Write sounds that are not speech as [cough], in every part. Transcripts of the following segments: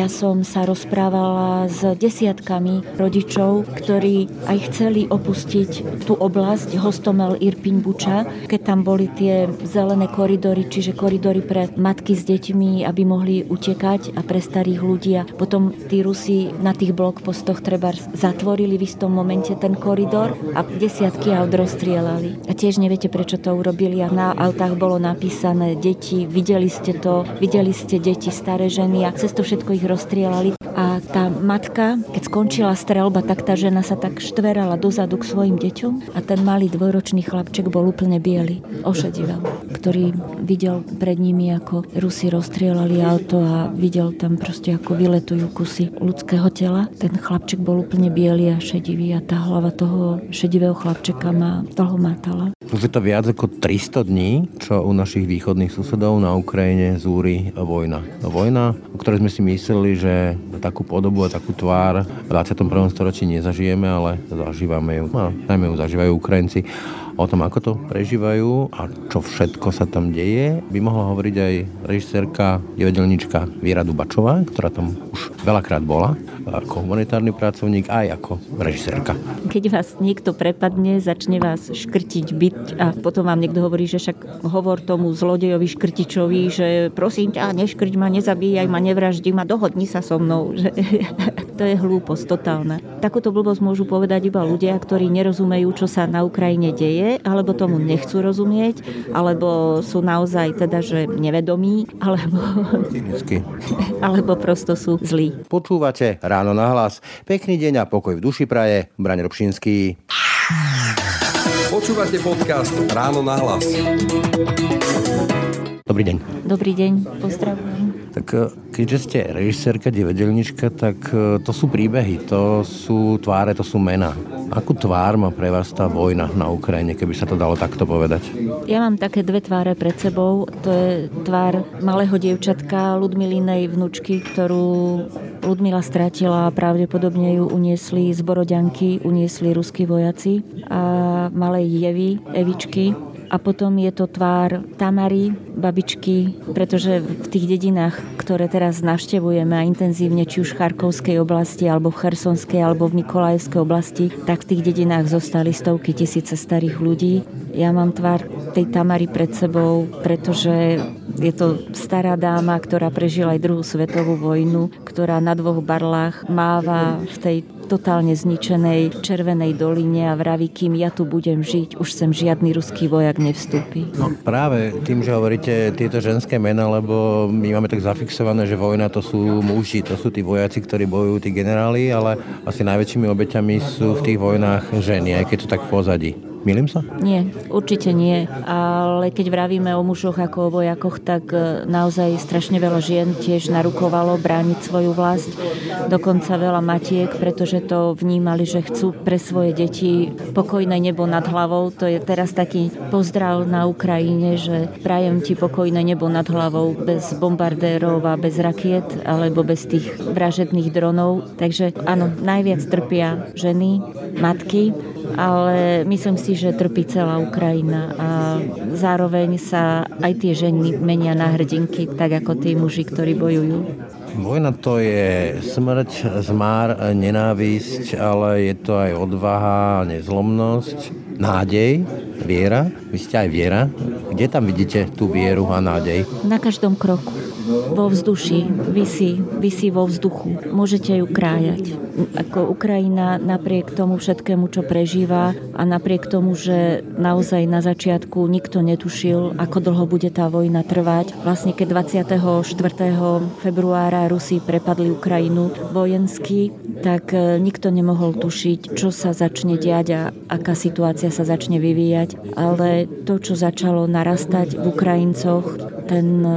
Ja som sa rozprávala s desiatkami rodičov, ktorí aj chceli opustiť tú oblasť Hostomel Irpiň Buča, keď tam boli tie zelené koridory, čiže koridory pre matky s deťmi, aby mohli utekať a pre starých ľudí. A potom tí Rusi na tých blokpostoch treba zatvorili v istom momente ten koridor a desiatky aut rozstrielali. A tiež neviete, prečo to urobili. A na autách bolo napísané deti, videli ste to, videli ste deti, staré ženy a cez to všetko ich rozstrielali. A tá matka, keď skončila strelba, tak tá žena sa tak štverala dozadu k svojim deťom a ten malý dvojročný chlapček bol úplne biely, ošedivel, ktorý videl pred nimi, ako Rusi rozstrielali auto a videl tam proste, ako vyletujú kusy ľudského tela. Ten chlapček bol úplne biely a šedivý a tá hlava toho šedivého chlapčeka ma dlho mátala. Už je to viac ako 300 dní, čo u našich východných susedov na Ukrajine zúri vojna. Vojna, o ktorej sme si mysleli, že takú podobu a takú tvár v 21. storočí nezažijeme, ale zažívame ju. A najmä ju zažívajú Ukrajinci o tom, ako to prežívajú a čo všetko sa tam deje, by mohla hovoriť aj režisérka, divadelníčka Viera Dubačová, ktorá tam už veľakrát bola ako humanitárny pracovník aj ako režisérka. Keď vás niekto prepadne, začne vás škrtiť, byť a potom vám niekto hovorí, že však hovor tomu zlodejovi škrtičovi, že prosím ťa, neškrť ma, nezabíjaj ma, nevraždi ma, dohodni sa so mnou. Že [laughs] to je hlúposť totálna. Takúto blbosť môžu povedať iba ľudia, ktorí nerozumejú, čo sa na Ukrajine deje alebo tomu nechcú rozumieť, alebo sú naozaj teda, že nevedomí, alebo, [laughs] alebo prosto sú zlí. Počúvate Ráno na hlas. Pekný deň a pokoj v duši praje. Braň Robšinský. Počúvate podcast Ráno na hlas. Dobrý deň. Dobrý deň, pozdravujem. Tak e, keďže ste režisérka, divadelnička, tak e, to sú príbehy, to sú tváre, to sú mená. Akú tvár má pre vás tá vojna na Ukrajine, keby sa to dalo takto povedať? Ja mám také dve tváre pred sebou. To je tvár malého dievčatka Ludmilinej vnúčky, ktorú Ludmila stratila a pravdepodobne ju uniesli z Boroďanky, uniesli ruskí vojaci a malej Jevy, Evičky, a potom je to tvár Tamary, babičky, pretože v tých dedinách, ktoré teraz navštevujeme a intenzívne, či už v Charkovskej oblasti, alebo v Chersonskej, alebo v Nikolajevskej oblasti, tak v tých dedinách zostali stovky tisíce starých ľudí. Ja mám tvár tej Tamary pred sebou, pretože je to stará dáma, ktorá prežila aj druhú svetovú vojnu, ktorá na dvoch barlách máva v tej totálne zničenej Červenej doline a vraví, kým ja tu budem žiť, už sem žiadny ruský vojak nevstúpi. No práve tým, že hovoríte tieto ženské mená, lebo my máme tak zafixované, že vojna to sú muži, to sú tí vojaci, ktorí bojujú, tí generáli, ale asi najväčšími obeťami sú v tých vojnách ženy, aj keď to tak pozadí. Milím sa? Nie, určite nie. Ale keď vravíme o mužoch ako o vojakoch, tak e, naozaj strašne veľa žien tiež narukovalo brániť svoju vlast. Dokonca veľa matiek, pretože to vnímali, že chcú pre svoje deti pokojné nebo nad hlavou. To je teraz taký pozdrav na Ukrajine, že prajem ti pokojné nebo nad hlavou bez bombardérov a bez rakiet alebo bez tých vražedných dronov. Takže áno, najviac trpia ženy, matky, ale myslím si, že trpí celá Ukrajina a zároveň sa aj tie ženy menia na hrdinky, tak ako tí muži, ktorí bojujú. Vojna to je smrť, zmár, nenávisť, ale je to aj odvaha, nezlomnosť, nádej, viera. Vy ste aj viera. Kde tam vidíte tú vieru a nádej? Na každom kroku vo vzduši, vysí, vysí vo vzduchu. Môžete ju krájať. Ako Ukrajina napriek tomu všetkému, čo prežíva a napriek tomu, že naozaj na začiatku nikto netušil, ako dlho bude tá vojna trvať. Vlastne keď 24. februára Rusi prepadli Ukrajinu vojensky, tak e, nikto nemohol tušiť, čo sa začne diať a aká situácia sa začne vyvíjať. Ale to, čo začalo narastať v Ukrajincoch, ten e,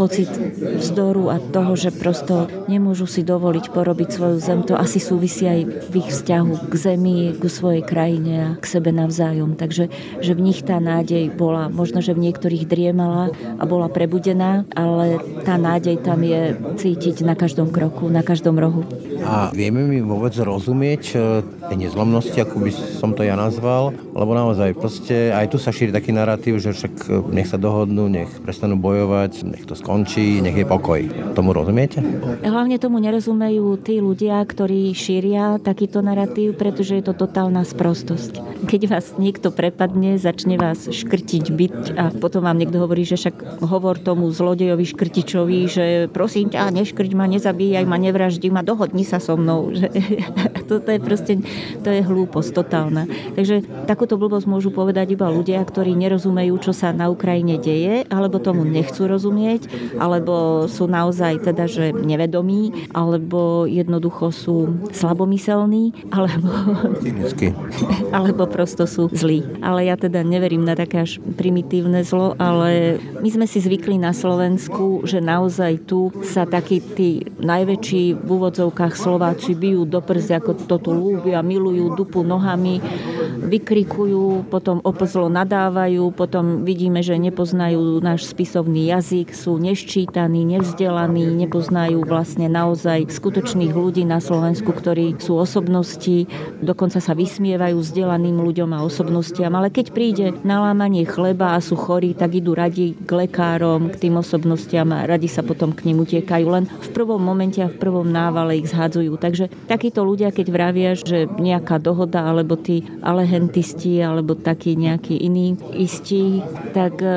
pocit vzdoru a toho, že prosto nemôžu si dovoliť porobiť svoju zem, to asi súvisí aj v ich vzťahu k zemi, ku svojej krajine a k sebe navzájom. Takže že v nich tá nádej bola, možno, že v niektorých driemala a bola prebudená, ale tá nádej tam je cítiť na každom kroku, na každom rohu. A vieme mi vôbec rozumieť e, tej nezlomnosti, ako by som to ja nazval, lebo naozaj proste aj tu sa šíri taký narratív, že však e, nech sa dohodnú, nech prestanú bojovať, nech to skončí, nech je pokoj. Tomu rozumiete? Hlavne tomu nerozumejú tí ľudia, ktorí šíria takýto narratív, pretože je to totálna sprostosť. Keď vás niekto prepadne, začne vás škrtiť, byť a potom vám niekto hovorí, že však hovor tomu zlodejovi škrtičovi, že prosím ťa, neškrť ma, nezabíjaj ma, nevraždi ma, dohodni sa so mnou. Že, [laughs] toto je proste, to je hlúposť totálna. Takže takúto blbosť môžu povedať iba ľudia, ktorí nerozumejú, čo sa na Ukrajine deje, alebo tomu nechcú rozumieť, alebo sú naozaj teda, že nevedomí, alebo jednoducho sú slabomyselní, alebo, [laughs] alebo prosto sú zlí. Ale ja teda neverím na také až primitívne zlo, ale my sme si zvykli na Slovensku, že naozaj tu sa takí tí najväčší v úvodzovkách Slováci bijú do prs, ako to tu ľúbia, milujú, dupu nohami, vykrikujú, potom opozlo nadávajú, potom vidíme, že nepoznajú náš spisovný jazyk, sú neščítaní, nevzdelaní, nepoznajú vlastne naozaj skutočných ľudí na Slovensku, ktorí sú osobnosti, dokonca sa vysmievajú vzdelaným ľuďom a osobnostiam, ale keď príde na lámanie chleba a sú chorí, tak idú radi k lekárom, k tým osobnostiam a radi sa potom k nim utiekajú. Len v prvom momente a v prvom návale ich zhadzujú. Takže takíto ľudia, keď vravia, že nejaká dohoda, alebo tí alehentisti, alebo takí nejakí iní istí, tak e,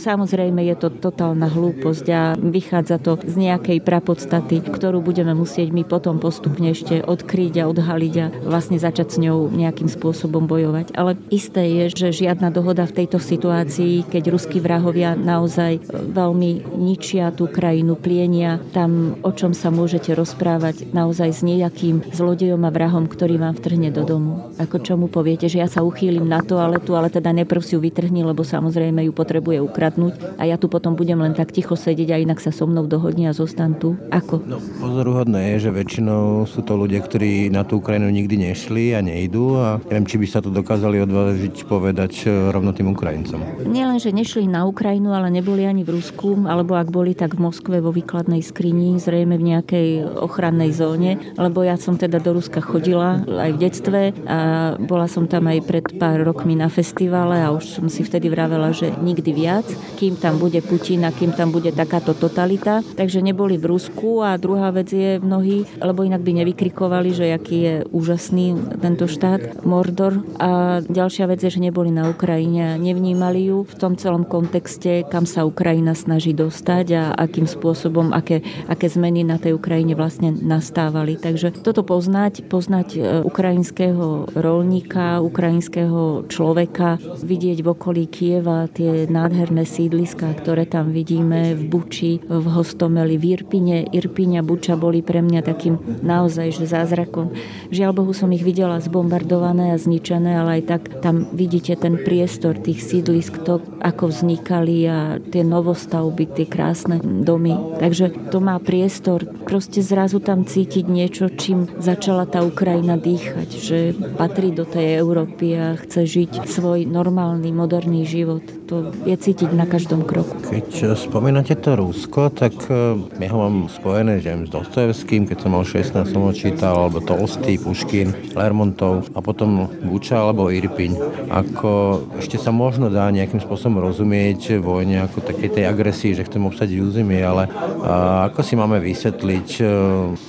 samozrejme je to totálna hlúposť a vychádza to z nejakej prapodstaty, ktorú budeme musieť my potom postupne ešte odkryť a odhaliť a vlastne začať s ňou nejakým spôsobom bojovať. Ale isté je, že žiadna dohoda v tejto situácii, keď ruskí vrahovia naozaj veľmi ničia tú krajinu, plienia tam, o čom sa môžete rozprávať naozaj s nejakým zlodejom a vrahom, ktorý vám vtrhne do domu. Ako čo mu poviete, že ja sa uchýlim na toaletu, ale teda neprv si ju vytrhni, lebo samozrejme ju potrebuje ukradnúť a ja tu potom budem len tak ticho sedieť a inak sa so mnou dohodne a zostan tu. Ako? No, pozoruhodné je, že väčšinou sú to ľudia, ktorí na tú Ukrajinu nikdy nešli a nejdú a neviem, či by sa to dokázali odvážiť povedať e, rovno tým Ukrajincom. Nielen, že nešli na Ukrajinu, ale neboli ani v Rusku, alebo ak boli, tak v Moskve vo výkladnej skrini, zrejme v nejakej ochrannej zóne, lebo ja som teda do Ruska chodila aj v detstve a bola som tam aj pred pár rokmi na festivale a už som si vtedy vravela, že nikdy viac, kým tam bude Putin a kým tam bude takáto totalita. Takže neboli v Rusku a druhá vec je mnohí, lebo inak by nevykrikovali, že aký je úžasný tento štát, Mordor. A ďalšia vec je, že neboli na Ukrajine a nevnímali ju v tom celom kontexte, kam sa Ukrajina snaží dostať a akým spôsobom, aké, aké zmeny na tej Ukrajine vlastne nastávali. Takže toto poznať, poznať e, ukrajinského rolníka, ukrajinského človeka, vidieť v okolí Kieva tie nádherné sídliska, ktoré tam vidíme v Buči, v Hostomeli, v Irpine. Irpine a Buča boli pre mňa takým naozaj že zázrakom. Žiaľ Bohu som ich videla zbombardované a zničené, ale aj tak tam vidíte ten priestor tých sídlisk, to, ako vznikali a tie novostavby, tie krásne domy. Takže to má priestor. Proste zrazu tam cítiť niečo, čím začala tá Ukrajina dýchať, že patrí do tej Európy a chce žiť svoj normálny, moderný život. To je cítiť na každom kroku. Keď spomínate to Rusko, tak eh, ja ho mám spojené že s Dostojevským, keď som mal 16, som ho čítal, alebo Tolstý, Puškin, Lermontov a potom Buča alebo Irpiň. Ako ešte sa možno dá nejakým spôsobom rozumieť vojne ako takej tej agresii, že chcem obsadiť územie, ale a ako si máme vysvetliť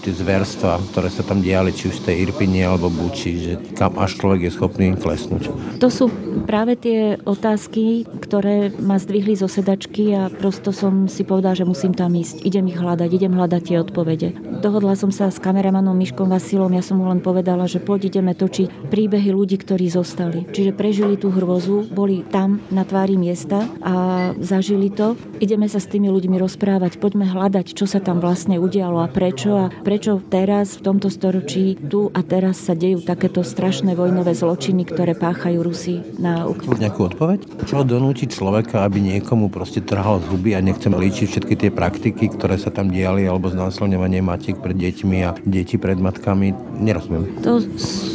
tie zverstva, ktoré sa tam diali, či už v tej Irpini alebo Buči, že kam až človek je schopný klesnúť? To sú práve tie otázky, ktoré ma zdvihli zo sedačky a prosto som si povedal, že musím tam ísť. Idem ich hľadať, idem hľadať tie odpovede. Dohodla som sa s kameramanom Miškom Vasilom, ja som mu len povedala, že poď ideme točiť príbehy ľudí, ktorí zostali. Čiže prežili tú hrôzu, boli tam na tvári miesta a zažili to. Ideme sa s tými ľuďmi rozprávať, poďme hľadať, čo sa tam vlastne udialo a prečo a prečo teraz v tomto storočí tu a teraz sa dejú takéto strašné vojnové zločiny, ktoré páchajú Rusi na Ukrajine. nejakú odpoveď? Čo donúti človeka, aby niekomu proste trhal zuby a nechcem líčiť všetky tie praktiky, ktoré sa tam diali, alebo znásilňovanie matiek pred deťmi a deti pred matkami. Nerozumiem. To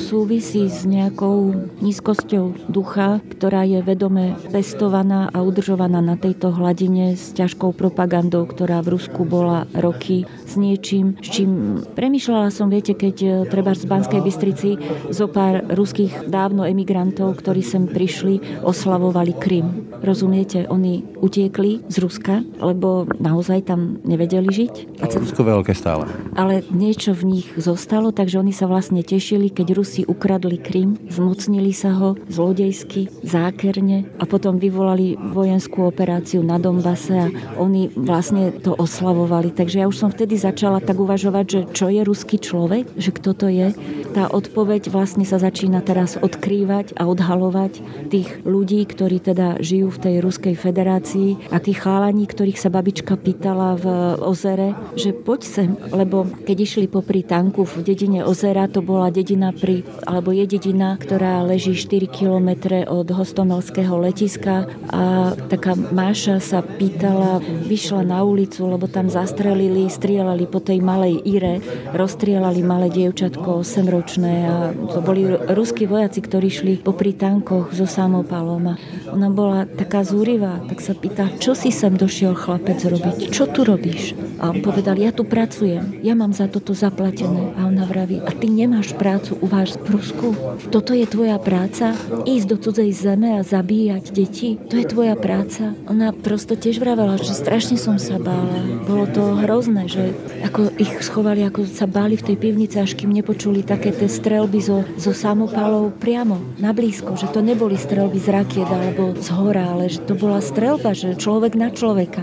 súvisí s nejakou nízkosťou ducha, ktorá je vedome pestovaná a udržovaná na tejto hladine s ťažkou propagandou, ktorá v Rusku bola roky s niečím, s čím premyšľala som, viete, keď e, treba z Banskej Bystrici zo pár ruských dávno emigrantov, ktorí sem prišli, oslavovali Krym. Rozumiete, oni utiekli z Ruska, lebo naozaj tam nevedeli žiť. A Rusko veľké stále. Ale niečo v nich zostalo, takže oni sa vlastne tešili, keď Rusi ukradli Krym, zmocnili sa ho zlodejsky, zákerne a potom vyvolali vojenskú operáciu na Donbase a oni vlastne to oslavovali. Takže ja už som vtedy začala tak uvažovať, že čo je ruský človek, že kto to je. Tá odpoveď vlastne sa začína teraz odkrývať a odhalovať tých ľudí, ktorí teda žijú v tej Ruskej federácii a tí chálani, ktorých sa babička pýtala v ozere, že poď sem, lebo keď išli popri tanku v dedine Ozera, to bola dedina pri alebo je dedina, ktorá leží 4 km od hostomelského letiska. A taká Máša sa pýtala, vyšla na ulicu, lebo tam zastrelili, strieľali po tej malej Ire, rozstrielali malé dievčatko 8-ročné a to boli ruskí vojaci, ktorí šli popri tankoch so samopalom. A ona bola taká zúrivá, tak sa pýta, čo si sem došiel chlapec robiť, čo tu robíš? A on povedal, ja tu pracujem, ja mám za toto zaplatené. A ona vraví, a ty nemáš prácu u vás v Rusku? Toto je tvoja práca? Ísť do cudzej zeme a zabíjať deti? To je tvoja práca? Ona prosto tiež vravela, že strašne som sa bála. Bolo to hrozné, že ako ich schovali, ako sa báli v tej pivnici, až kým nepočuli také tie strelby zo, zo samopalov priamo, na blízko, že to neboli strelby z rakiet alebo z hora, ale že to bola strelba, že človek na človeka.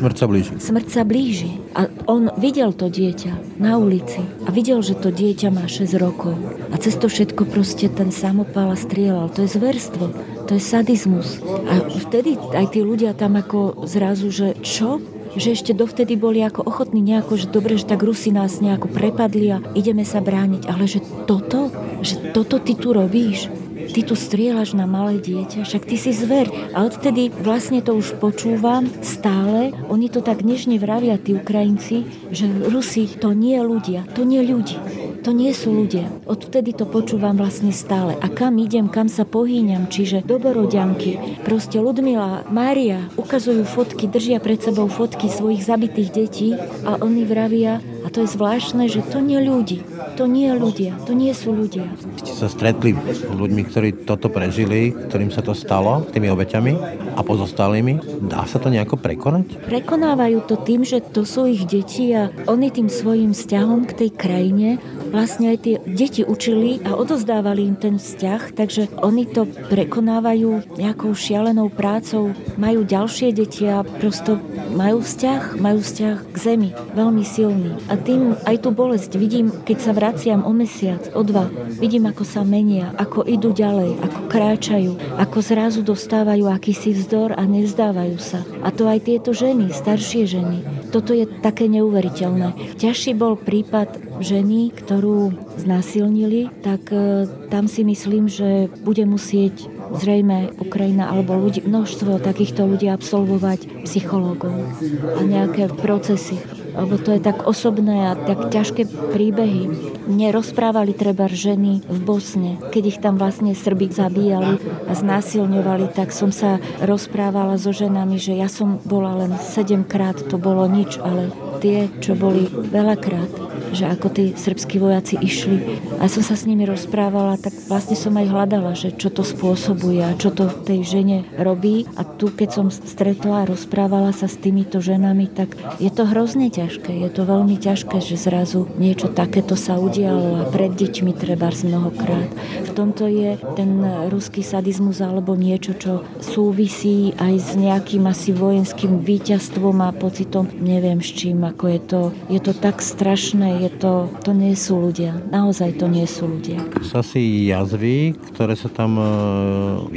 Smrť sa blíži. Smrť sa blíži. A on videl to dieťa na ulici a videl, že to dieťa má 6 rokov. A cez to všetko proste ten samopál strieľal. To je zverstvo, to je sadizmus. A vtedy aj tí ľudia tam ako zrazu, že čo? že ešte dovtedy boli ako ochotní nejako, že dobre, že tak Rusi nás nejako prepadli a ideme sa brániť, ale že toto, že toto ty tu robíš, ty tu strieľaš na malé dieťa, však ty si zver. A odtedy vlastne to už počúvam stále. Oni to tak nežne vravia, tí Ukrajinci, že Rusi to nie ľudia, to nie ľudí. To nie sú ľudia. Odvtedy to počúvam vlastne stále. A kam idem, kam sa pohýňam, čiže do Borodianky. Proste Ludmila, Mária ukazujú fotky, držia pred sebou fotky svojich zabitých detí a oni vravia, a to je zvláštne, že to nie ľudí. To nie ľudia. To nie sú ľudia. Ste sa stretli s ľuďmi, ktorí toto prežili, ktorým sa to stalo, tými obeťami a pozostalými. Dá sa to nejako prekonať? Prekonávajú to tým, že to sú ich deti a oni tým svojim vzťahom k tej krajine vlastne aj tie deti učili a odozdávali im ten vzťah, takže oni to prekonávajú nejakou šialenou prácou, majú ďalšie deti a prosto majú vzťah, majú vzťah k zemi, veľmi silný. A tým aj tú bolesť vidím, keď sa vraciam o mesiac, o dva, vidím, ako sa menia, ako idú ďalej, ako kráčajú, ako zrazu dostávajú akýsi vzdor a nevzdávajú sa. A to aj tieto ženy, staršie ženy. Toto je také neuveriteľné. Ťažší bol prípad ženy, ktorú znásilnili, tak e, tam si myslím, že bude musieť zrejme Ukrajina alebo ľudí, množstvo takýchto ľudí absolvovať psychológov a nejaké procesy lebo to je tak osobné a tak ťažké príbehy. Mne rozprávali treba ženy v Bosne, keď ich tam vlastne Srby zabíjali a znásilňovali, tak som sa rozprávala so ženami, že ja som bola len sedemkrát, to bolo nič, ale tie, čo boli veľakrát, že ako tí srbskí vojaci išli. A som sa s nimi rozprávala, tak vlastne som aj hľadala, že čo to spôsobuje a čo to tej žene robí. A tu, keď som stretla a rozprávala sa s týmito ženami, tak je to hrozne ťažké. Je to veľmi ťažké, že zrazu niečo takéto sa udialo a pred deťmi treba mnohokrát. V tomto je ten ruský sadizmus alebo niečo, čo súvisí aj s nejakým asi vojenským víťazstvom a pocitom, neviem s čím, ako je to, je to tak strašné, je to, to nie sú ľudia. Naozaj to nie sú ľudia. Sú asi jazvy, ktoré sa tam e,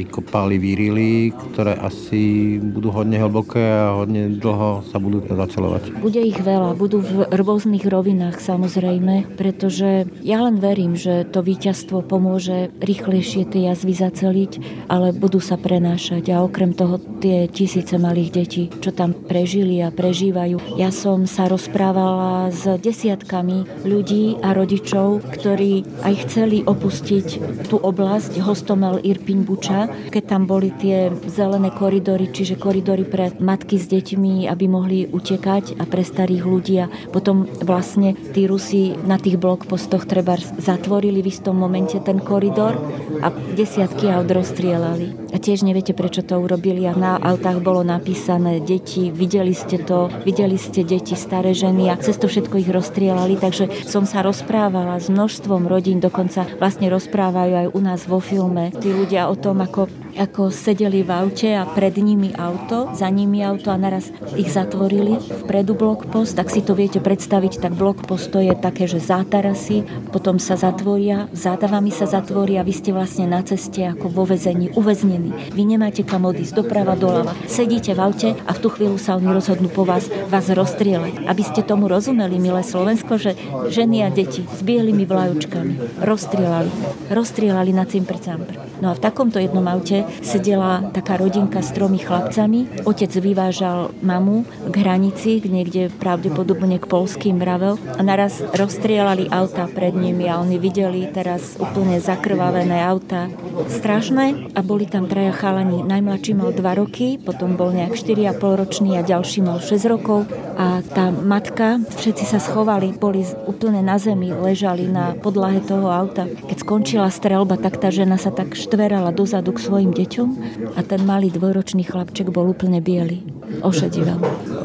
vykopali, vyrili, ktoré asi budú hodne hlboké a hodne dlho sa budú zacelovať. Bude ich veľa, budú v rôznych rovinách samozrejme, pretože ja len verím, že to víťazstvo pomôže rýchlejšie tie jazvy zaceliť, ale budú sa prenášať a okrem toho tie tisíce malých detí, čo tam prežili a prežívajú. Ja som sa rozprávala s desiatkami ľudí a rodičov, ktorí aj chceli opustiť tú oblasť Hostomel Irpin Buča, keď tam boli tie zelené koridory, čiže koridory pre matky s deťmi, aby mohli utekať a pre starých ľudí. A potom vlastne tí Rusi na tých blokpostoch treba zatvorili v istom momente ten koridor a desiatky aut rozstrielali. A tiež neviete, prečo to urobili. A na autách bolo napísané deti, videli ste to, videli ste deti, staré ženy. A cez to všetko ich rozstrielali, takže som sa rozprávala s množstvom rodín, dokonca vlastne rozprávajú aj u nás vo filme tí ľudia o tom, ako ako sedeli v aute a pred nimi auto, za nimi auto a naraz ich zatvorili vpredu blokpost, tak si to viete predstaviť, tak blokpost to je také, že zátarasy, potom sa zatvoria, zádavami sa zatvoria, vy ste vlastne na ceste ako vo vezení, uväznení. Vy nemáte kam odísť, doprava, doľava. Sedíte v aute a v tú chvíľu sa oni rozhodnú po vás, vás rozstrieľať. Aby ste tomu rozumeli, milé Slovensko, že ženy a deti s bielými vlajočkami rozstrieľali. Rozstrieľali na cimpr No a v takomto jednom aute sedela taká rodinka s tromi chlapcami. Otec vyvážal mamu k hranici, niekde pravdepodobne k polským mravel a naraz rozstrielali auta pred nimi a oni videli teraz úplne zakrvavené auta. Strašné a boli tam traja chalani. Najmladší mal 2 roky, potom bol nejak 4,5 ročný a ďalší mal 6 rokov a tá matka, všetci sa schovali, boli úplne na zemi, ležali na podlahe toho auta. Keď skončila strelba, tak tá žena sa tak štverala dozadu k svojim deťom a ten malý dvojročný chlapček bol úplne biely. Ošedivel.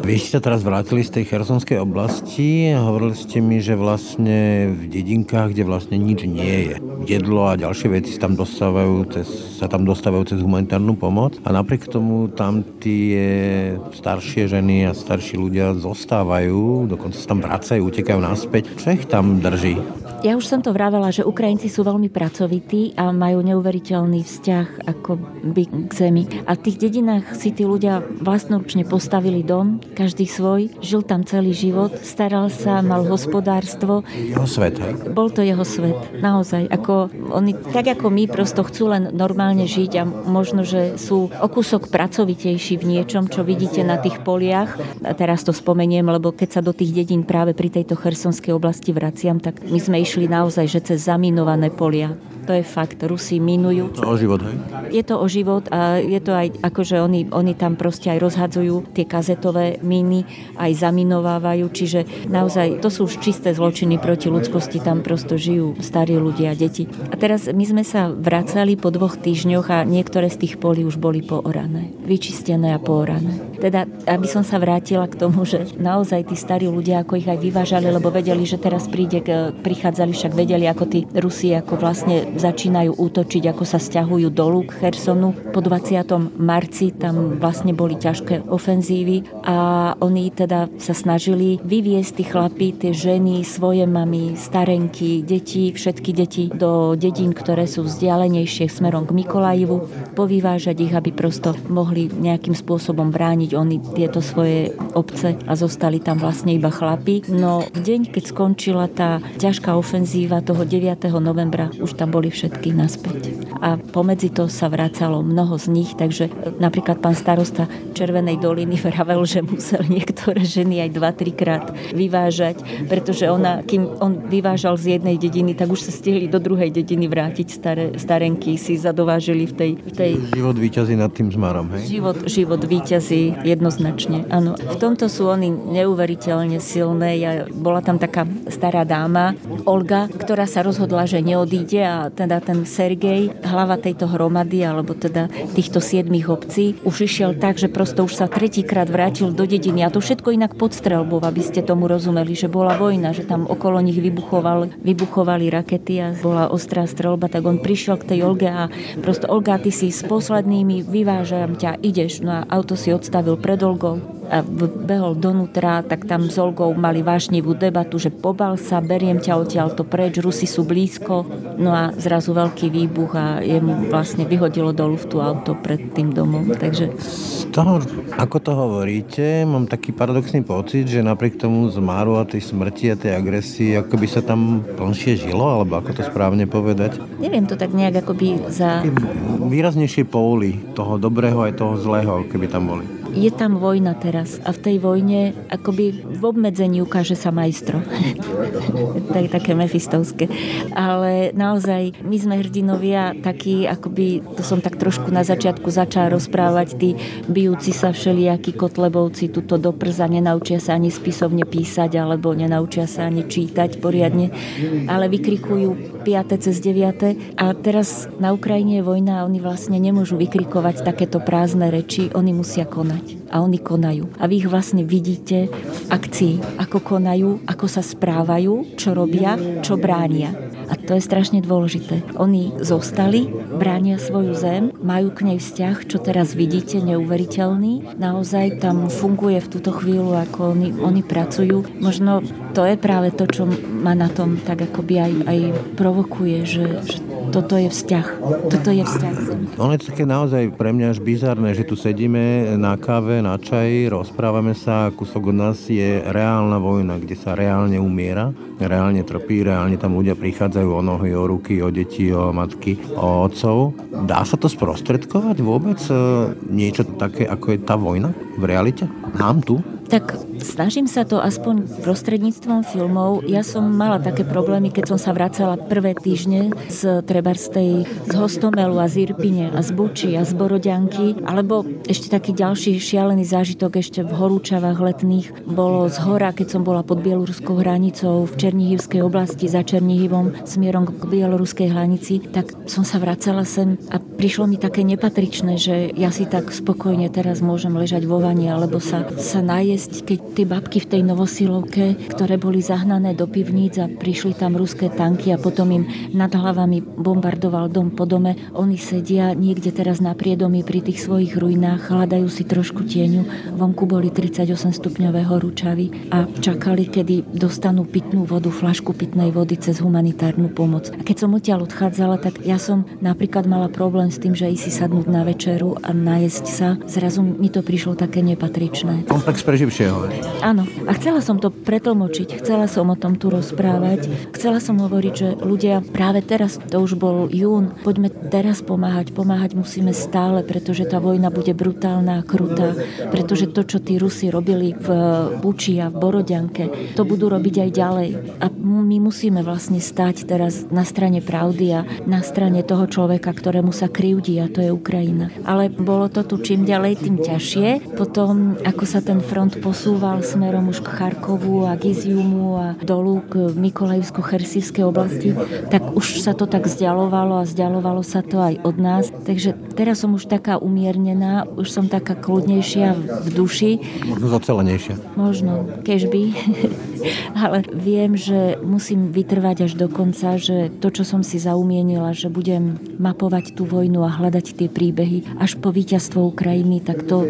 Vy ste sa teraz vrátili z tej chersonskej oblasti a hovorili ste mi, že vlastne v dedinkách, kde vlastne nič nie je. Jedlo a ďalšie veci tam dostávajú cez, sa tam dostávajú cez humanitárnu pomoc a napriek tomu tam tie staršie ženy a starší ľudia zostávajú, dokonca sa tam vracajú, utekajú naspäť. Čo ich tam drží? Ja už som to vravela, že Ukrajinci sú veľmi pracovití a majú neuveriteľný vzťah ako by k zemi. A v tých dedinách si tí ľudia vlastnoručne postavili dom, každý svoj, žil tam celý život, staral sa, mal hospodárstvo. Jeho svet, hej? Bol to jeho svet, naozaj. Ako oni, tak ako my, prosto chcú len normálne žiť a možno, že sú o kúsok pracovitejší v niečom, čo vidíte na tých poliach. A teraz to spomeniem, lebo keď sa do tých dedín práve pri tejto chersonskej oblasti vraciam, tak my sme išli naozaj, že cez zaminované polia. To je fakt, Rusi minujú. To o život, hej? Je to o život a je to aj ako, že oni, oni tam proste aj rozhadzujú tie kazetové míny, aj zaminovávajú, čiže naozaj to sú už čisté zločiny proti ľudskosti, tam prosto žijú starí ľudia, deti. A teraz my sme sa vracali po dvoch týždňoch a niektoré z tých polí už boli poorané, vyčistené a poorané. Teda, aby som sa vrátila k tomu, že naozaj tí starí ľudia, ako ich aj vyvážali, lebo vedeli, že teraz príde, prichádzali, však vedeli, ako tí Rusi, ako vlastne začínajú útočiť, ako sa stiahujú dolu k Chersonu. Po 20. marci tam vlastne boli ťažké ofenzívy a oni teda sa snažili vyviesť tí chlapy, tie ženy, svoje mamy, starenky, deti, všetky deti do dedín, ktoré sú vzdialenejšie smerom k Mikolajivu, povyvážať ich, aby prosto mohli nejakým spôsobom brániť oni tieto svoje obce a zostali tam vlastne iba chlapi. No v deň, keď skončila tá ťažká ofenzíva toho 9. novembra, už tam boli všetky naspäť. A pomedzi to sa vracalo mnoho z nich, takže napríklad pán starosta Červenej doliny [laughs] vravel, že musel niektoré ženy aj dva, trikrát vyvážať, pretože ona, kým on vyvážal z jednej dediny, tak už sa stihli do druhej dediny vrátiť staré, starenky, si zadovážili v tej, v tej... Život víťazí nad tým zmarom, hej? Život, život jednoznačne, áno. V tomto sú oni neuveriteľne silné. Ja, bola tam taká stará dáma, Olga, ktorá sa rozhodla, že neodíde a teda ten Sergej, hlava tejto hromady, alebo teda týchto siedmých obcí, už išiel tak, že prosto už sa tretíkrát vrátil do dediny a to všetko inak pod strelbou, aby ste tomu rozumeli, že bola vojna, že tam okolo nich vybuchoval, vybuchovali rakety a bola ostrá strelba, tak on prišiel k tej Olge a prosto Olga, ty si s poslednými, vyvážam ťa, ideš. No a auto si odstavil pred Olgou a behol donútra, tak tam s Olgou mali vášnivú debatu, že pobal sa, beriem ťa odtiaľ to preč, Rusi sú blízko. No a zrazu veľký výbuch a jemu vlastne vyhodilo do luftu auto pred tým domom. Takže... Z toho, ako to hovoríte, mám taký paradoxný pocit, že napriek tomu zmáru a tej smrti a tej agresii, ako by sa tam plnšie žilo, alebo ako to správne povedať? Neviem to tak nejak akoby za... Výraznejšie póly toho dobrého aj toho zlého, keby tam boli je tam vojna teraz a v tej vojne akoby v obmedzení ukáže sa majstro. [laughs] je také mefistovské. Ale naozaj my sme hrdinovia takí, akoby, to som tak trošku na začiatku začala rozprávať, tí bijúci sa všelijakí kotlebovci tuto do prza, nenaučia sa ani spisovne písať, alebo nenaučia sa ani čítať poriadne, ale vykrikujú 5. cez 9. A teraz na Ukrajine je vojna a oni vlastne nemôžu vykrikovať takéto prázdne reči, oni musia konať a oni konajú. A vy ich vlastne vidíte v akcii, ako konajú, ako sa správajú, čo robia, čo bránia. A to je strašne dôležité. Oni zostali, bránia svoju zem, majú k nej vzťah, čo teraz vidíte, neuveriteľný. Naozaj tam funguje v túto chvíľu, ako oni, oni pracujú. Možno to je práve to, čo ma na tom tak akoby aj, aj provokuje, že, že toto je vzťah. Toto je vzťah. Ono je to také naozaj pre mňa až bizarné, že tu sedíme na káve, na čaji, rozprávame sa, kúsok od nás je reálna vojna, kde sa reálne umiera, reálne trpí, reálne tam ľudia prichádzajú o nohy, o ruky, o deti, o matky, o otcov. Dá sa to sprostredkovať vôbec e, niečo také, ako je tá vojna v realite? Nám tu? Tak snažím sa to aspoň prostredníctvom filmov. Ja som mala také problémy, keď som sa vracala prvé týždne z Trebarstej, z Hostomelu a z Irpine a z Buči a z Borodianky, alebo ešte taký ďalší šialený zážitok ešte v horúčavách letných bolo z hora, keď som bola pod bieloruskou hranicou v Černihivskej oblasti za Černihivom smerom k bieloruskej hranici, tak som sa vracala sem a prišlo mi také nepatričné, že ja si tak spokojne teraz môžem ležať vo vani alebo sa, sa najesť jesť, keď tie babky v tej novosilovke, ktoré boli zahnané do pivníc a prišli tam ruské tanky a potom im nad hlavami bombardoval dom po dome, oni sedia niekde teraz na priedomí pri tých svojich ruinách, hľadajú si trošku tieňu, vonku boli 38 stupňové horúčavy a čakali, kedy dostanú pitnú vodu, flašku pitnej vody cez humanitárnu pomoc. A keď som odtiaľ odchádzala, tak ja som napríklad mala problém s tým, že si sadnúť na večeru a najesť sa. Zrazu mi to prišlo také nepatričné. Komplex preži živšieho. Áno, a chcela som to pretlmočiť, chcela som o tom tu rozprávať, chcela som hovoriť, že ľudia práve teraz, to už bol jún, poďme teraz pomáhať, pomáhať musíme stále, pretože tá vojna bude brutálna a krutá, pretože to, čo tí Rusi robili v Buči a v Borodianke, to budú robiť aj ďalej. A my musíme vlastne stať teraz na strane pravdy a na strane toho človeka, ktorému sa krivdí a to je Ukrajina. Ale bolo to tu čím ďalej, tým ťažšie. Potom, ako sa ten front posúval smerom už k Charkovu a k Iziumu a dolu k Mikolajevsko-Chersivskej oblasti, tak už sa to tak vzdialovalo a vzdialovalo sa to aj od nás. Takže teraz som už taká umiernená, už som taká kľudnejšia v duši. Možno zocelenejšia. Možno, kežby. [laughs] Ale viem, že musím vytrvať až do konca, že to, čo som si zaumienila, že budem mapovať tú vojnu a hľadať tie príbehy až po víťazstvo Ukrajiny, tak to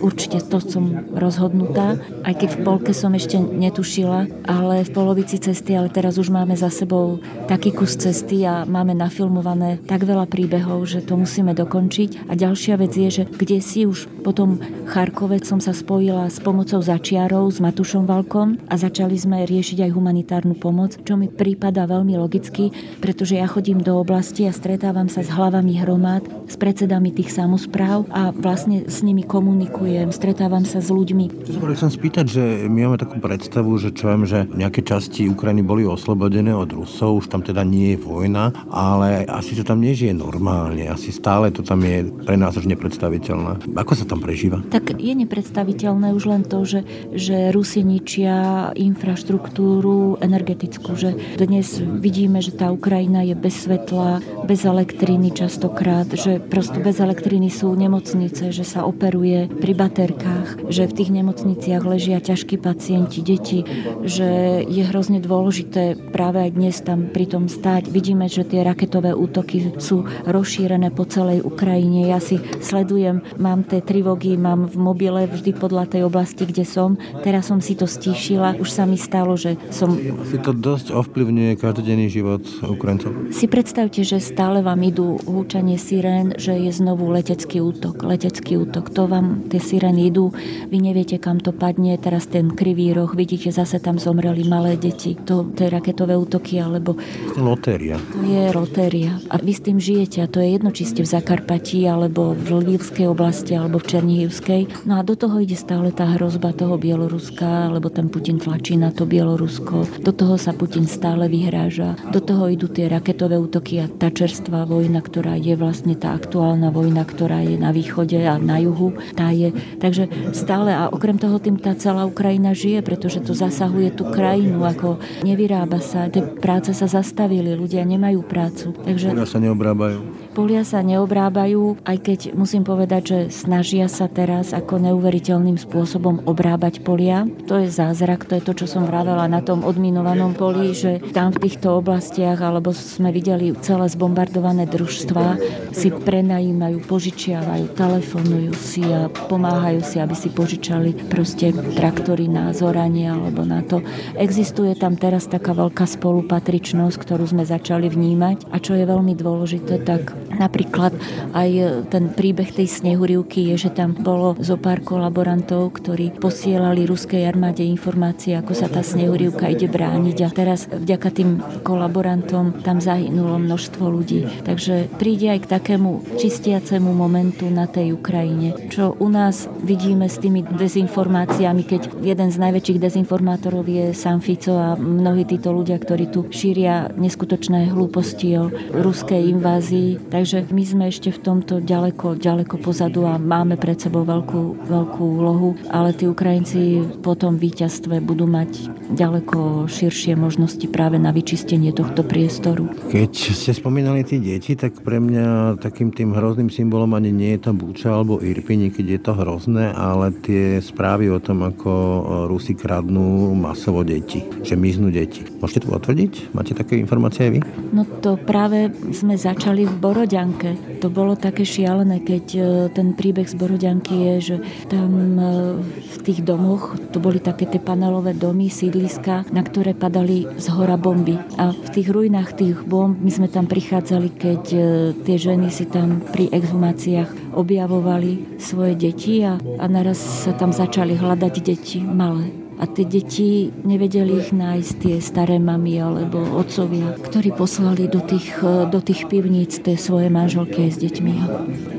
určite to som rozhodnutá aj keď v polke som ešte netušila, ale v polovici cesty, ale teraz už máme za sebou taký kus cesty a máme nafilmované tak veľa príbehov, že to musíme dokončiť. A ďalšia vec je, že kde si už potom Charkove som sa spojila s pomocou začiarov, s Matušom Valkom a začali sme riešiť aj humanitárnu pomoc, čo mi prípada veľmi logicky, pretože ja chodím do oblasti a stretávam sa s hlavami hromád, s predsedami tých samozpráv a vlastne s nimi komunikujem, stretávam sa s ľuďmi, sa chcem spýtať, že my máme takú predstavu, že čo viem, že nejaké časti Ukrajiny boli oslobodené od Rusov, už tam teda nie je vojna, ale asi to tam nežije normálne, asi stále to tam je pre nás už nepredstaviteľné. Ako sa tam prežíva? Tak je nepredstaviteľné už len to, že, že Rusi ničia infraštruktúru, energetickú že dnes vidíme, že tá Ukrajina je bez svetla, bez elektriny častokrát, že prosto bez elektriny sú nemocnice, že sa operuje pri baterkách, že v tých nemocniciach ležia ťažkí pacienti, deti, že je hrozne dôležité práve aj dnes tam pri tom stáť. Vidíme, že tie raketové útoky sú rozšírené po celej Ukrajine. Ja si sledujem, mám tie trivógy, mám v mobile vždy podľa tej oblasti, kde som. Teraz som si to stíšila. Už sa mi stalo, že som... Si to dosť ovplyvňuje každodenný život Ukrajincov? Si predstavte, že stále vám idú húčanie sirén, že je znovu letecký útok. Letecký útok. To vám tie sirény idú. Vy neviete, kam to padne. Teraz ten krivý roh. Vidíte, zase tam zomreli malé deti. To, tie raketové útoky, alebo... Lotéria. To je lotéria. A vy s tým žijete. A to je jedno, či ste v Zakarpatí, alebo v Lvivskej oblasti, alebo v Černihivskej. No a do toho ide stále tá hrozba toho Bieloruska, lebo ten Putin tlačí na to Bielorusko. Do toho sa Putin stále vyhráža. Do toho idú tie raketové útoky a tá čerstvá vojna, ktorá je vlastne tá aktuálna vojna, ktorá je na východe a na juhu. Tá je. Takže stále a okrem toho tým tá celá Ukrajina žije, pretože to zasahuje tú krajinu, ako nevyrába sa, tie práce sa zastavili, ľudia nemajú prácu. Takže polia sa neobrábajú. Polia sa neobrábajú, aj keď musím povedať, že snažia sa teraz ako neuveriteľným spôsobom obrábať polia. To je zázrak, to je to, čo som vravela na tom odminovanom poli, že tam v týchto oblastiach, alebo sme videli celé zbombardované družstva, si prenajímajú, požičiavajú, telefonujú si a pomáhajú si, aby si požičali proste traktory na zoranie alebo na to. Existuje tam teraz taká veľká spolupatričnosť, ktorú sme začali vnímať a čo je veľmi dôležité, tak napríklad aj ten príbeh tej snehurivky je, že tam bolo zo pár kolaborantov, ktorí posielali ruskej armáde informácie, ako sa tá snehurivka ide brániť a teraz vďaka tým kolaborantom tam zahynulo množstvo ľudí. Takže príde aj k takému čistiacemu momentu na tej Ukrajine, čo u nás vidíme s tými dezinformáciami, keď jeden z najväčších dezinformátorov je sám Fico a mnohí títo ľudia, ktorí tu šíria neskutočné hlúposti o ruskej invázii. Takže my sme ešte v tomto ďaleko, ďaleko pozadu a máme pred sebou veľkú, veľkú úlohu, ale tí Ukrajinci po tom víťazstve budú mať ďaleko širšie možnosti práve na vyčistenie tohto priestoru. Keď ste spomínali tie deti, tak pre mňa takým tým hrozným symbolom ani nie je tá Búča alebo Irpini, keď je to hrozné, ale tie správy o tom, ako Rusi kradnú masovo deti, že miznú deti. Môžete to potvrdiť? Máte také informácie aj vy? No to práve sme začali v Boroďanke. To bolo také šialené, keď e, ten príbeh z Boroďanky je, že tam e, v tých domoch, to boli také tie panelové domy, sídliska, na ktoré padali z hora bomby. A v tých ruinách tých bomb my sme tam prichádzali, keď e, tie ženy si tam pri exhumáciách objavovali svoje deti a, a naraz sa tam začali hľadať deti malé a tie deti nevedeli ich nájsť, tie staré mamy alebo otcovia, ktorí poslali do tých, do tých pivníc tie svoje manželky s deťmi.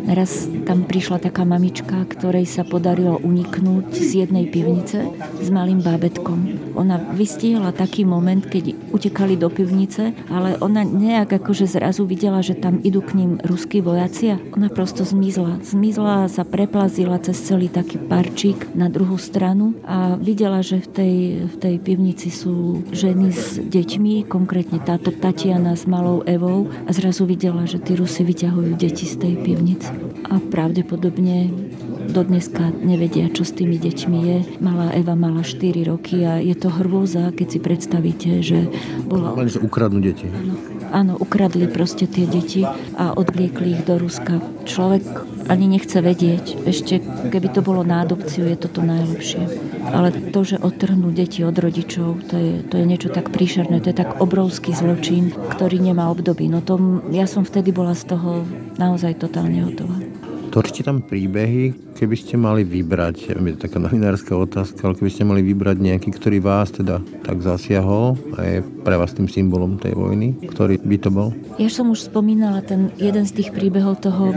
Raz tam prišla taká mamička, ktorej sa podarilo uniknúť z jednej pivnice s malým bábetkom. Ona vystihla taký moment, keď utekali do pivnice, ale ona nejak akože zrazu videla, že tam idú k ním ruskí vojaci a ona prosto zmizla. Zmizla sa preplazila cez celý taký parčík na druhú stranu a videla, že v tej, v tej pivnici sú ženy s deťmi, konkrétne táto Tatiana s malou Evou a zrazu videla, že tí Rusy vyťahujú deti z tej pivnice. A pravdepodobne do dneska nevedia, čo s tými deťmi je. Malá Eva mala 4 roky a je to hrôza, keď si predstavíte, že bola... Len, že ukradnú deti. Áno, áno, ukradli proste tie deti a odvliekli ich do Ruska. Človek ani nechce vedieť. Ešte keby to bolo na adopciu, je to to najlepšie. Ale to, že odtrhnú deti od rodičov, to je, to je niečo tak príšerné, to je tak obrovský zločin, ktorý nemá období. No to, ja som vtedy bola z toho naozaj totálne hotová. Točte tam príbehy, keby ste mali vybrať, je to taká novinárska otázka, ale keby ste mali vybrať nejaký, ktorý vás teda tak zasiahol a je pre vás tým symbolom tej vojny, ktorý by to bol? Ja som už spomínala ten jeden z tých príbehov toho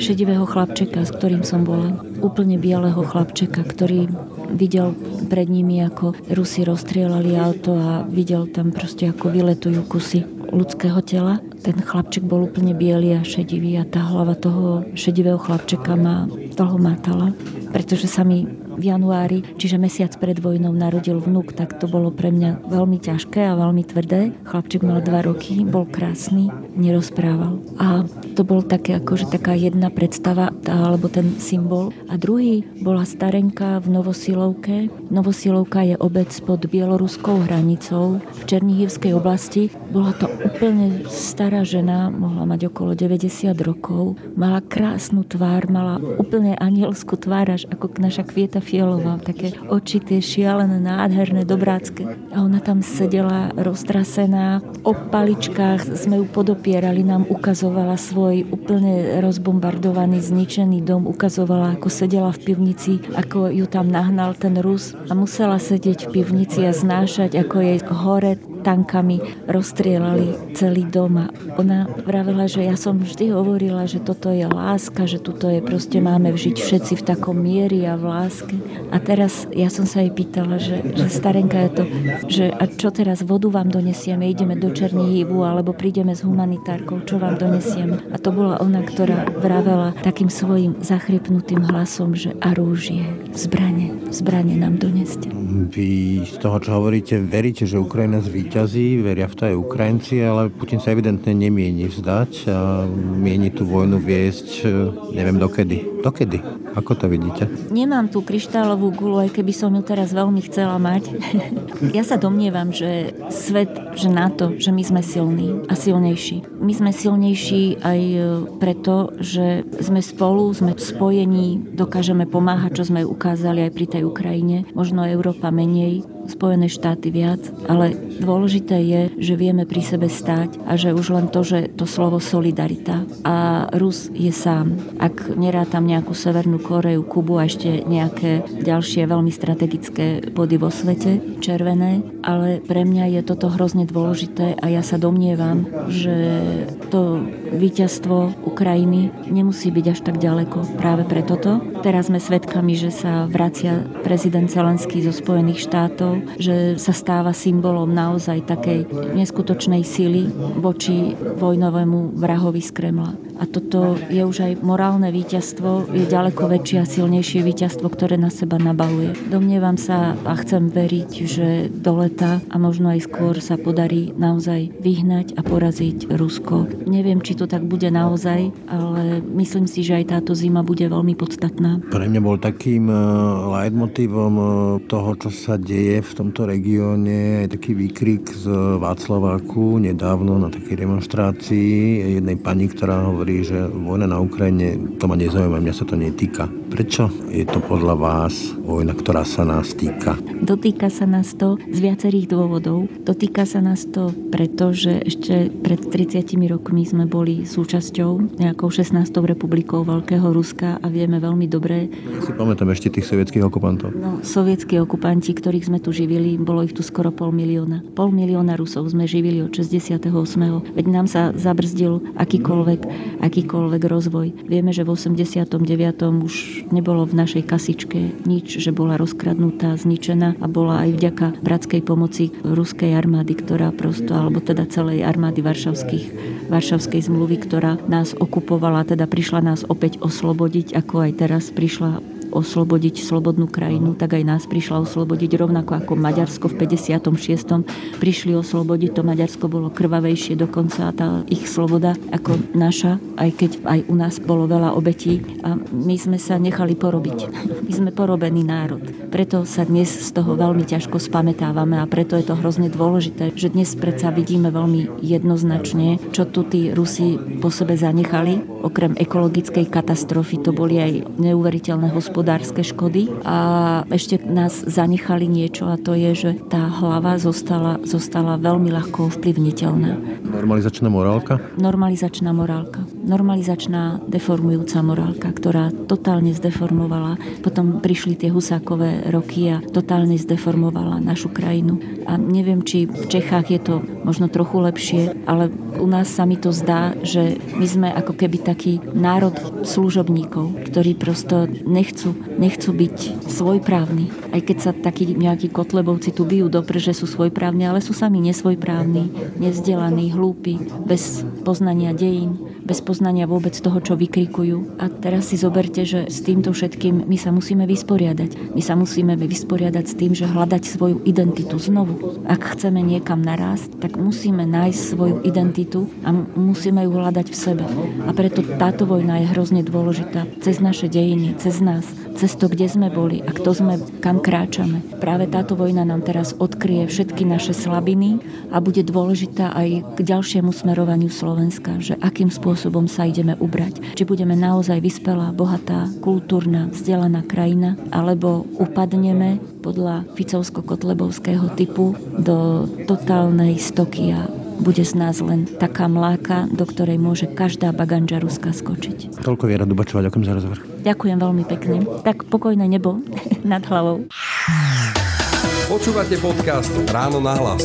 šedivého chlapčeka, s ktorým som bola. Úplne bieleho chlapčeka, ktorý videl pred nimi, ako Rusi rozstrielali auto a videl tam proste, ako vyletujú kusy ľudského tela. Ten chlapček bol úplne biely a šedivý a tá hlava toho šedivého chlapčeka ma dlho mátala, pretože sa mi v januári, čiže mesiac pred vojnou narodil vnúk, tak to bolo pre mňa veľmi ťažké a veľmi tvrdé. Chlapček mal dva roky, bol krásny, nerozprával. A to bol také akože taká jedna predstava, alebo ten symbol. A druhý bola starenka v Novosilovke. Novosilovka je obec pod bieloruskou hranicou v Černihivskej oblasti. Bola to úplne stará žena, mohla mať okolo 90 rokov. Mala krásnu tvár, mala úplne anielskú tvár, až ako naša kvieta fielová. Také oči tie šialené, nádherné, dobrácké. A ona tam sedela roztrasená. O paličkách sme ju podopierali, nám ukazovala svoj úplne rozbombardovaný, zničený dom, ukazovala, ako sedela v pivnici, ako ju tam nahnal ten Rus a musela sedieť v pivnici a znášať, ako jej hore tankami rozstrielali celý dom a ona vravela, že ja som vždy hovorila, že toto je láska, že tuto je proste máme vžiť všetci v takom miery a v láske. A teraz ja som sa jej pýtala, že, že starenka je to, že a čo teraz vodu vám donesieme, ideme do Černihivu alebo prídeme s humanitárkou, čo vám donesieme. A to bola ona, ktorá vravela takým svojim zachrypnutým hlasom, že a rúžie, zbranie, zbranie nám doneste. Vy z toho, čo hovoríte, veríte, že Ukrajina zvíťazí, veria v to aj Ukrajinci, ale Putin sa evidentne nemieni vzdať a mieni tú vojnu viesť, neviem dokedy. Dokedy? Ako to vidíte? Nemám tú kryštálovú gulu, aj keby som ju teraz veľmi chcela mať. [laughs] ja sa domnievam, že svet, že na to, že my sme silní a silnejší. My sme silnejší aj preto, že sme spolu, sme spojení, dokážeme pomáhať, čo sme ukázali aj pri tej Ukrajine. Možno Európa menej, Spojené štáty viac, ale dôležité je, že vieme pri sebe stáť a že už len to, že to slovo solidarita a Rus je sám. Ak nerátam nejakú Severnú Koreju, Kubu a ešte nejaké ďalšie veľmi strategické body vo svete, červené, ale pre mňa je toto hrozne dôležité a ja sa domnievam, že to víťazstvo Ukrajiny nemusí byť až tak ďaleko práve pre toto. Teraz sme svedkami, že sa vracia prezident Zelenský zo Spojených štátov že sa stáva symbolom naozaj takej neskutočnej sily voči vojnovému vrahovi z Kremla. A toto je už aj morálne víťazstvo, je ďaleko väčšie a silnejšie víťazstvo, ktoré na seba nabaluje. Domnievam sa a chcem veriť, že do leta a možno aj skôr sa podarí naozaj vyhnať a poraziť Rusko. Neviem, či to tak bude naozaj, ale myslím si, že aj táto zima bude veľmi podstatná. Pre mňa bol takým eh, leitmotívom eh, toho, čo sa deje v tomto regióne, aj taký výkrik z Václaváku nedávno na takej demonstrácii jednej pani, ktorá hovorí, hovorí, že vojna na Ukrajine, to ma nezaujíma, mňa sa to netýka. Prečo je to podľa vás vojna, ktorá sa nás týka? Dotýka sa nás to z viacerých dôvodov. Dotýka sa nás to preto, že ešte pred 30 rokmi sme boli súčasťou nejakou 16. republikou Veľkého Ruska a vieme veľmi dobre. Ja si pamätám ešte tých sovietských okupantov. No, sovietskí okupanti, ktorých sme tu živili, bolo ich tu skoro pol milióna. Pol milióna Rusov sme živili od 68. Veď nám sa zabrzdil akýkoľvek akýkoľvek rozvoj. Vieme, že v 89. už nebolo v našej kasičke nič, že bola rozkradnutá, zničená a bola aj vďaka bratskej pomoci ruskej armády, ktorá prosto, alebo teda celej armády varšavských, varšavskej zmluvy, ktorá nás okupovala, teda prišla nás opäť oslobodiť, ako aj teraz prišla oslobodiť slobodnú krajinu, tak aj nás prišla oslobodiť rovnako ako Maďarsko v 56. prišli oslobodiť. To Maďarsko bolo krvavejšie dokonca tá ich sloboda ako naša, aj keď aj u nás bolo veľa obetí a my sme sa nechali porobiť. [laughs] My sme porobený národ. Preto sa dnes z toho veľmi ťažko spametávame a preto je to hrozne dôležité, že dnes predsa vidíme veľmi jednoznačne, čo tu tí Rusi po sebe zanechali. Okrem ekologickej katastrofy to boli aj neuveriteľné hospodárstvo hospodárske škody a ešte nás zanechali niečo a to je, že tá hlava zostala, zostala veľmi ľahko ovplyvniteľná. Normalizačná morálka? Normalizačná morálka. Normalizačná deformujúca morálka, ktorá totálne zdeformovala. Potom prišli tie husákové roky a totálne zdeformovala našu krajinu. A neviem, či v Čechách je to možno trochu lepšie, ale u nás sa mi to zdá, že my sme ako keby taký národ služobníkov, ktorí prosto nechcú nechcú, byť svojprávni. Aj keď sa takí nejakí kotlebovci tu bijú do že sú svojprávni, ale sú sami nesvojprávni, nevzdelaní, hlúpi, bez poznania dejín bez poznania vôbec toho, čo vykrikujú. A teraz si zoberte, že s týmto všetkým my sa musíme vysporiadať. My sa musíme vysporiadať s tým, že hľadať svoju identitu znovu. Ak chceme niekam narásť, tak musíme nájsť svoju identitu a musíme ju hľadať v sebe. A preto táto vojna je hrozne dôležitá. Cez naše dejiny, cez nás, cez to, kde sme boli a kto sme, kam kráčame. Práve táto vojna nám teraz odkryje všetky naše slabiny a bude dôležitá aj k ďalšiemu smerovaniu Slovenska, že akým spôsobom sa ideme ubrať. Či budeme naozaj vyspelá, bohatá, kultúrna, vzdelaná krajina, alebo upadneme podľa Ficovsko-Kotlebovského typu do totálnej stoky a bude z nás len taká mláka, do ktorej môže každá baganža ruská skočiť. Toľko Viera Dubačová, ďakujem za rozhovor. Ďakujem veľmi pekne. Tak pokojné nebo nad hlavou. Počúvate podcast Ráno na hlas.